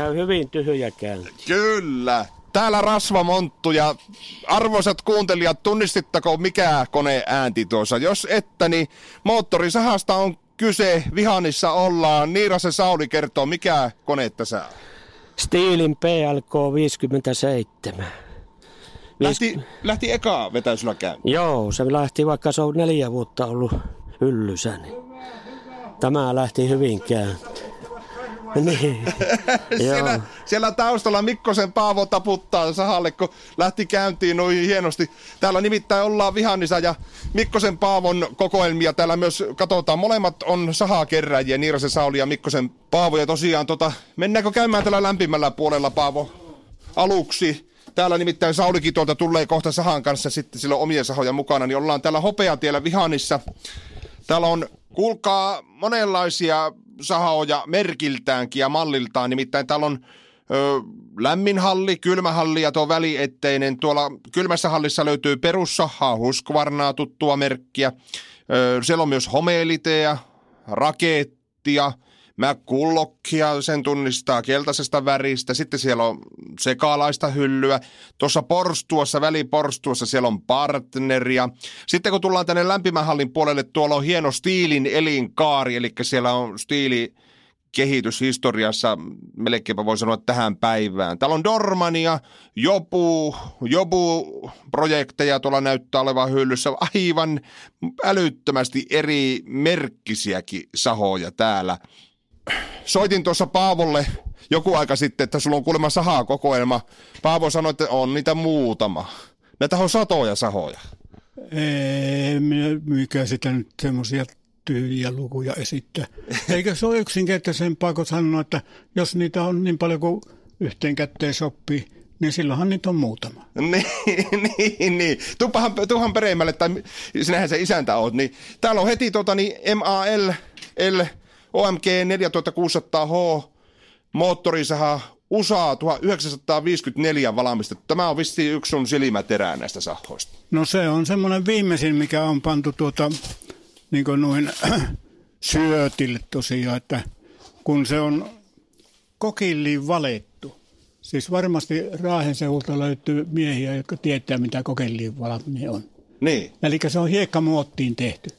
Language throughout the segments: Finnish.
Käy hyvin tyhjäkään. Kyllä. Täällä Rasva Monttu ja arvoisat kuuntelijat, tunnistittako mikä kone äänti tuossa? Jos ette, niin moottorisahasta on kyse, Vihanissa ollaan. Niirasen Sauli kertoo, mikä kone tässä on. Stiilin PLK 57. Lähti, lähti eka vetäisyllä käyntiin. Joo, se lähti vaikka se on neljä vuotta ollut hyllyssä. Niin. Tämä lähti hyvin käyntiin. Niin. siellä, Joo. siellä taustalla Mikkosen Paavo taputtaa sahalle, kun lähti käyntiin noin hienosti. Täällä nimittäin ollaan Vihannisa ja Mikkosen Paavon kokoelmia. Täällä myös katsotaan, molemmat on sahakerääjiä, Niirasen Sauli ja Mikkosen Paavo. Ja tosiaan, tota, mennäänkö käymään tällä lämpimällä puolella Paavo aluksi? Täällä nimittäin Saulikin tuolta tulee kohta sahan kanssa sitten sillä on omia sahoja mukana, niin ollaan täällä Hopeatiellä Vihannissa. Täällä on, kuulkaa, monenlaisia sahoja merkiltäänkin ja malliltaan. Nimittäin täällä on ö, lämminhalli, kylmähalli ja tuo välietteinen. Tuolla kylmässä hallissa löytyy perussahaa, Husqvarnaa tuttua merkkiä. Ö, siellä on myös homeeliteja, rakettia, McCullockia, sen tunnistaa keltaisesta väristä. Sitten siellä on sekalaista hyllyä. Tuossa porstuassa, väliporstuassa siellä on partneria. Sitten kun tullaan tänne lämpimän hallin puolelle, tuolla on hieno stiilin elinkaari, eli siellä on stiili kehityshistoriassa melkeinpä voi sanoa tähän päivään. Täällä on Dormania, Jobu, Jobu-projekteja tuolla näyttää olevan hyllyssä. Aivan älyttömästi eri merkkisiäkin sahoja täällä soitin tuossa Paavolle joku aika sitten, että sulla on kuulemma sahaa kokoelma. Paavo sanoi, että on niitä muutama. Näitä on satoja sahoja. Ei, minä- mikä sitä nyt semmoisia tyyliä lukuja esittää. Eikö se ole yksinkertaisempaa kuin sanoa, että jos niitä on niin paljon kuin yhteen kätteen sopii, niin silloinhan niitä on muutama. Niin, niin, niin. Tupahan, tuhan pereimmälle, tai sinähän se isäntä oot. Niin. Täällä on heti tota, niin MAL, L, OMG 4600H, moottorisaha, USA 1954 valmistettu. Tämä on vissiin yksi sun silmäterää näistä sahoista. No se on semmoinen viimeisin, mikä on pantu tuota, niin kuin noin syötille tosiaan, että kun se on kokilliin valettu. Siis varmasti Raahen seulta löytyy miehiä, jotka tietää, mitä kokilliin valaminen on. Niin. Eli se on hiekkamuottiin tehty.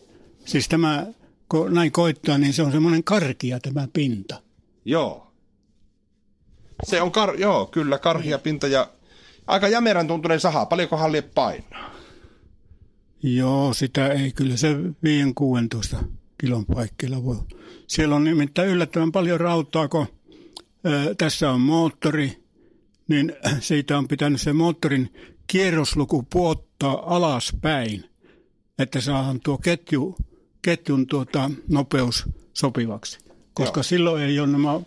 Siis tämä, kun näin koittaa, niin se on semmoinen karkia tämä pinta. Joo. Se on, kar- joo, kyllä, karhia pinta ja aika jämerän tuntunen saha. Paljonko hallie painaa? Joo, sitä ei kyllä se 5-16 kilon paikkeilla voi. Siellä on nimittäin yllättävän paljon rautaa, kun ö, tässä on moottori, niin siitä on pitänyt se moottorin kierrosluku puottaa alaspäin, että saadaan tuo ketju, ketjun tuota, nopeus sopivaksi. Koska Joo. silloin ei ole nämä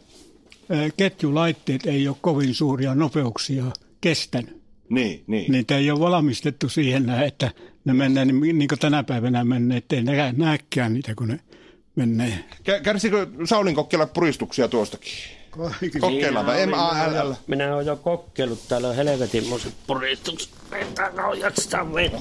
ketjulaitteet ei ole kovin suuria nopeuksia kestänyt. Niin, niin. Niitä ei ole valmistettu siihen että ne menee niin, niin kuin tänä päivänä menee, ettei ne näekään niitä, kun ne menee. Kä- Kärsikö Saulin kokkela puristuksia tuostakin? Kokeillaan vai Minä olen MAL? jo- Minä olen jo kokeillut täällä helvetinmoiset puristukset. Mitä nojat sitä vettä?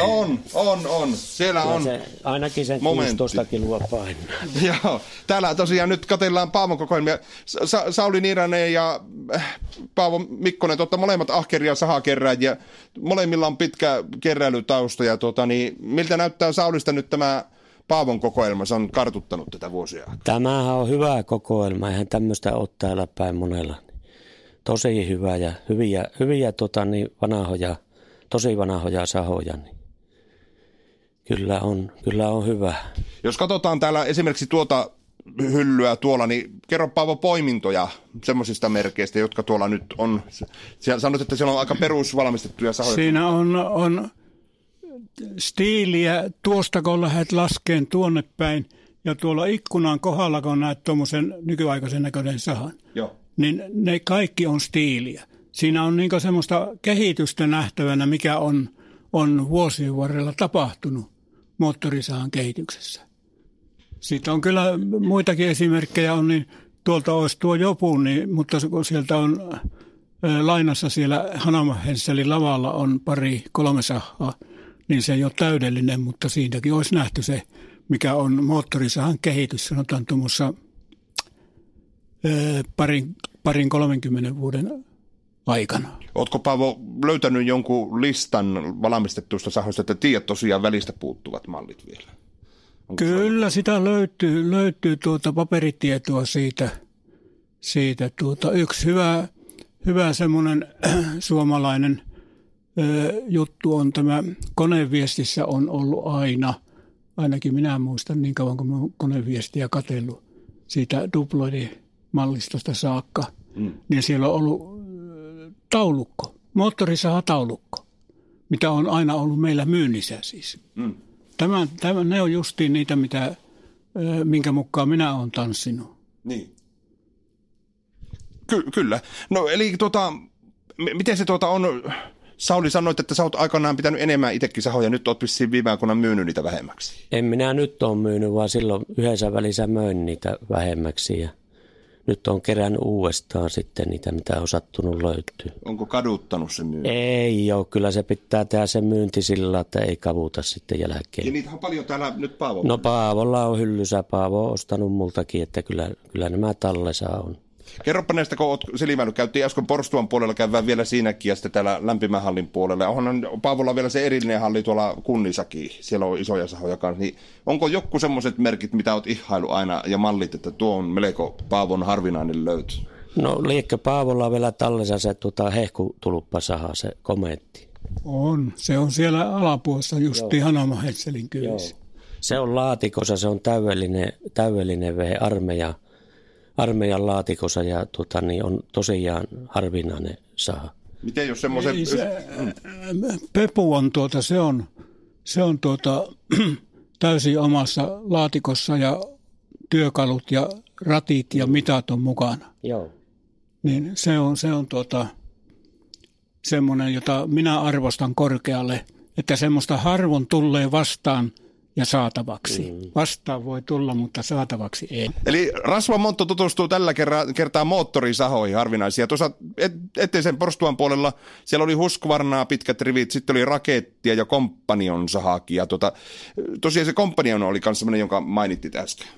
On, on, on. Siellä on. Se, ainakin sen Momentti. 16 kiloa painaa. Joo, täällä tosiaan nyt katellaan Paavon kokoelmia. Sa- Sauli Niiranen ja äh, Paavo Mikkonen, totta molemmat ahkeria sahakerääjiä. Molemmilla on pitkä keräilytausta ja tota, niin, miltä näyttää Saulista nyt tämä Paavon kokoelma? Se on kartuttanut tätä vuosia. Tämähän on hyvä kokoelma, eihän tämmöistä ole täällä päin monella. Tosi hyvä ja hyviä, hyviä tota, niin vanhoja, tosi vanhoja sahoja. Niin. Kyllä, on, kyllä on hyvä. Jos katsotaan täällä esimerkiksi tuota hyllyä tuolla, niin kerro Paavo poimintoja semmoisista merkeistä, jotka tuolla nyt on. Siellä sanoit, että siellä on aika perusvalmistettuja sahoja. Siinä on, on stiiliä tuosta, kun lähdet laskeen tuonne päin, ja tuolla ikkunan kohdalla, kun näet tuommoisen nykyaikaisen näköisen sahan, Joo. niin ne kaikki on stiiliä. Siinä on niin semmoista kehitystä nähtävänä, mikä on, on vuosien varrella tapahtunut moottorisahan kehityksessä. Siitä on kyllä muitakin esimerkkejä, on, niin tuolta olisi tuo jopu, niin, mutta kun sieltä on ää, lainassa siellä Hanamahensselin lavalla on pari kolme sahaa, niin se ei ole täydellinen, mutta siinäkin olisi nähty se, mikä on moottorisahan kehitys, sanotaan tuommoissa parin, parin 30 vuoden aikana. Oletko Paavo löytänyt jonkun listan valmistettuista sahoista, että tiedät tosiaan välistä puuttuvat mallit vielä? Onko Kyllä sitä löytyy, löytyy tuota paperitietoa siitä. siitä tuota. Yksi hyvä, hyvä semmoinen suomalainen ö, juttu on tämä koneviestissä on ollut aina, ainakin minä muistan niin kauan kuin oon koneviestiä katsellut siitä duploidimallistosta saakka, mm. niin siellä on ollut taulukko, moottorisaha taulukko, mitä on aina ollut meillä myynnissä siis. Mm. Tämä, tämä, ne on justiin niitä, mitä, minkä mukaan minä olen tanssinut. Niin. Ky- kyllä. No eli m- miten se tuota on, Sauli sanoit, että sä oot aikanaan pitänyt enemmän itsekin sahoja, nyt oot vissiin viime aikoina myynyt niitä vähemmäksi. En minä nyt ole myynyt, vaan silloin yhdessä välissä möin niitä vähemmäksi ja nyt on kerännyt uudestaan sitten niitä, mitä on sattunut löytyy. Onko kaduttanut se myynti? Ei ole, kyllä se pitää tehdä se myynti sillä, että ei kavuta sitten Ja jälkeen. niitä on paljon täällä nyt Paavo. No Paavolla on hyllysä, Paavo on ostanut multakin, että kyllä, kyllä nämä tallessa on. Kerropa näistä, kun oot silmäillyt. Käytiin äsken Porstuan puolella, käydään vielä siinäkin ja sitten täällä lämpimän hallin puolella. Onhan Paavolla vielä se erillinen halli tuolla kunnissakin. Siellä on isoja sahoja kanssa. Niin onko joku semmoiset merkit, mitä oot ihailu aina ja mallit, että tuo on melko Paavon harvinainen löytö? No liekö Paavolla vielä tallessa se tota, hehkutulppasaha, se kometti. On. Se on siellä alapuolessa just Hanamahetselin kylissä. Se on laatikossa, se on täydellinen, täydellinen vehe armeija, armeijan laatikossa ja tota, niin on tosiaan harvinainen saha. Miten jos semmoisen... Ei se, Pepu on tuota, se on, se on tuota, täysin omassa laatikossa ja työkalut ja ratit ja mitat on mukana. Joo. Niin se on, se on tuota, semmoinen, jota minä arvostan korkealle, että semmoista harvoin tulee vastaan ja saatavaksi. Mm. Vastaan voi tulla, mutta saatavaksi ei. Eli Rasva Montto tutustuu tällä kertaa, kertaa moottorisahoihin harvinaisia. Tuossa et, eteisen Porstuan puolella siellä oli Husqvarnaa pitkät rivit, sitten oli rakettia ja komppanion sahakin. Ja tuota, tosiaan se komppanion oli myös sellainen, jonka mainittit äsken.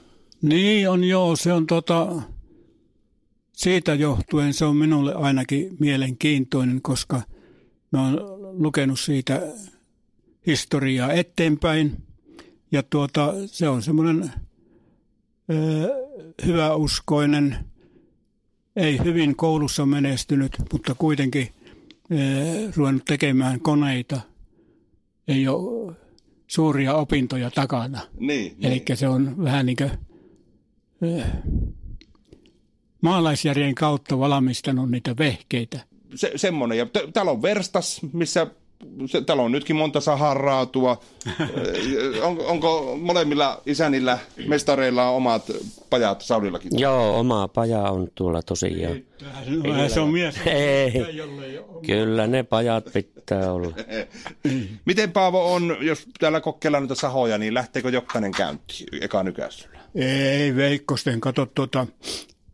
Niin on joo, se on tota, siitä johtuen se on minulle ainakin mielenkiintoinen, koska mä oon lukenut siitä historiaa eteenpäin. Ja tuota, se on semmoinen hyväuskoinen, ei hyvin koulussa menestynyt, mutta kuitenkin ö, ruvennut tekemään koneita. Ei ole suuria opintoja takana. Niin, Eli se on vähän niin kuin ö, maalaisjärjen kautta valmistanut niitä vehkeitä. se, semmoinen. Ja t- täällä on verstas, missä se, täällä on nytkin monta saharaatua. on, onko molemmilla isänillä, mestareilla on omat pajat Saudillakin? Joo, oma paja on tuolla tosiaan. Vähän se on mies. Ei, kyllä ne pajat pitää olla. Miten Paavo on, jos täällä kokeillaan noita sahoja, niin lähteekö jokainen käyntiin eka nykäisyllä? Ei Veikkosten, kato tuota,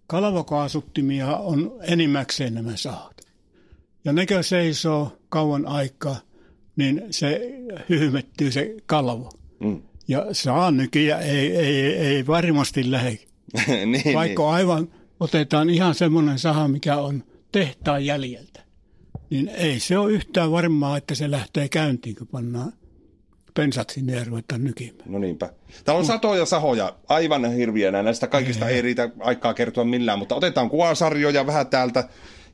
kalvokaasuttimia on enimmäkseen nämä sahat. Ja nekö seisoo kauan aikaa, niin se hyhmettyy se kalvo. Mm. Ja saannykiä ei, ei, ei varmasti lähde. niin, Vaikka aivan otetaan ihan semmoinen saha, mikä on tehtaan jäljeltä. Niin ei se ole yhtään varmaa, että se lähtee käyntiin, kun pannaan pensat sinne ja ruvetaan nykimään. No niinpä. Täällä on satoja sahoja, aivan hirviänä. Näistä kaikista ei riitä aikaa kertoa millään, mutta otetaan kuvasarjoja vähän täältä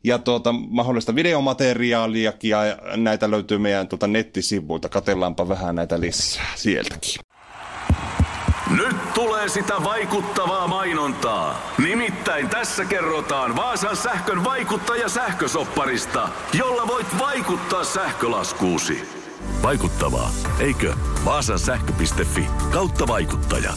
ja tuota, mahdollista videomateriaaliakin ja näitä löytyy meidän tuota, nettisivuilta. Katellaanpa vähän näitä lisää sieltäkin. Nyt tulee sitä vaikuttavaa mainontaa. Nimittäin tässä kerrotaan Vaasan sähkön vaikuttaja sähkösopparista, jolla voit vaikuttaa sähkölaskuusi. Vaikuttavaa, eikö? Vaasan sähkö.fi kautta vaikuttaja.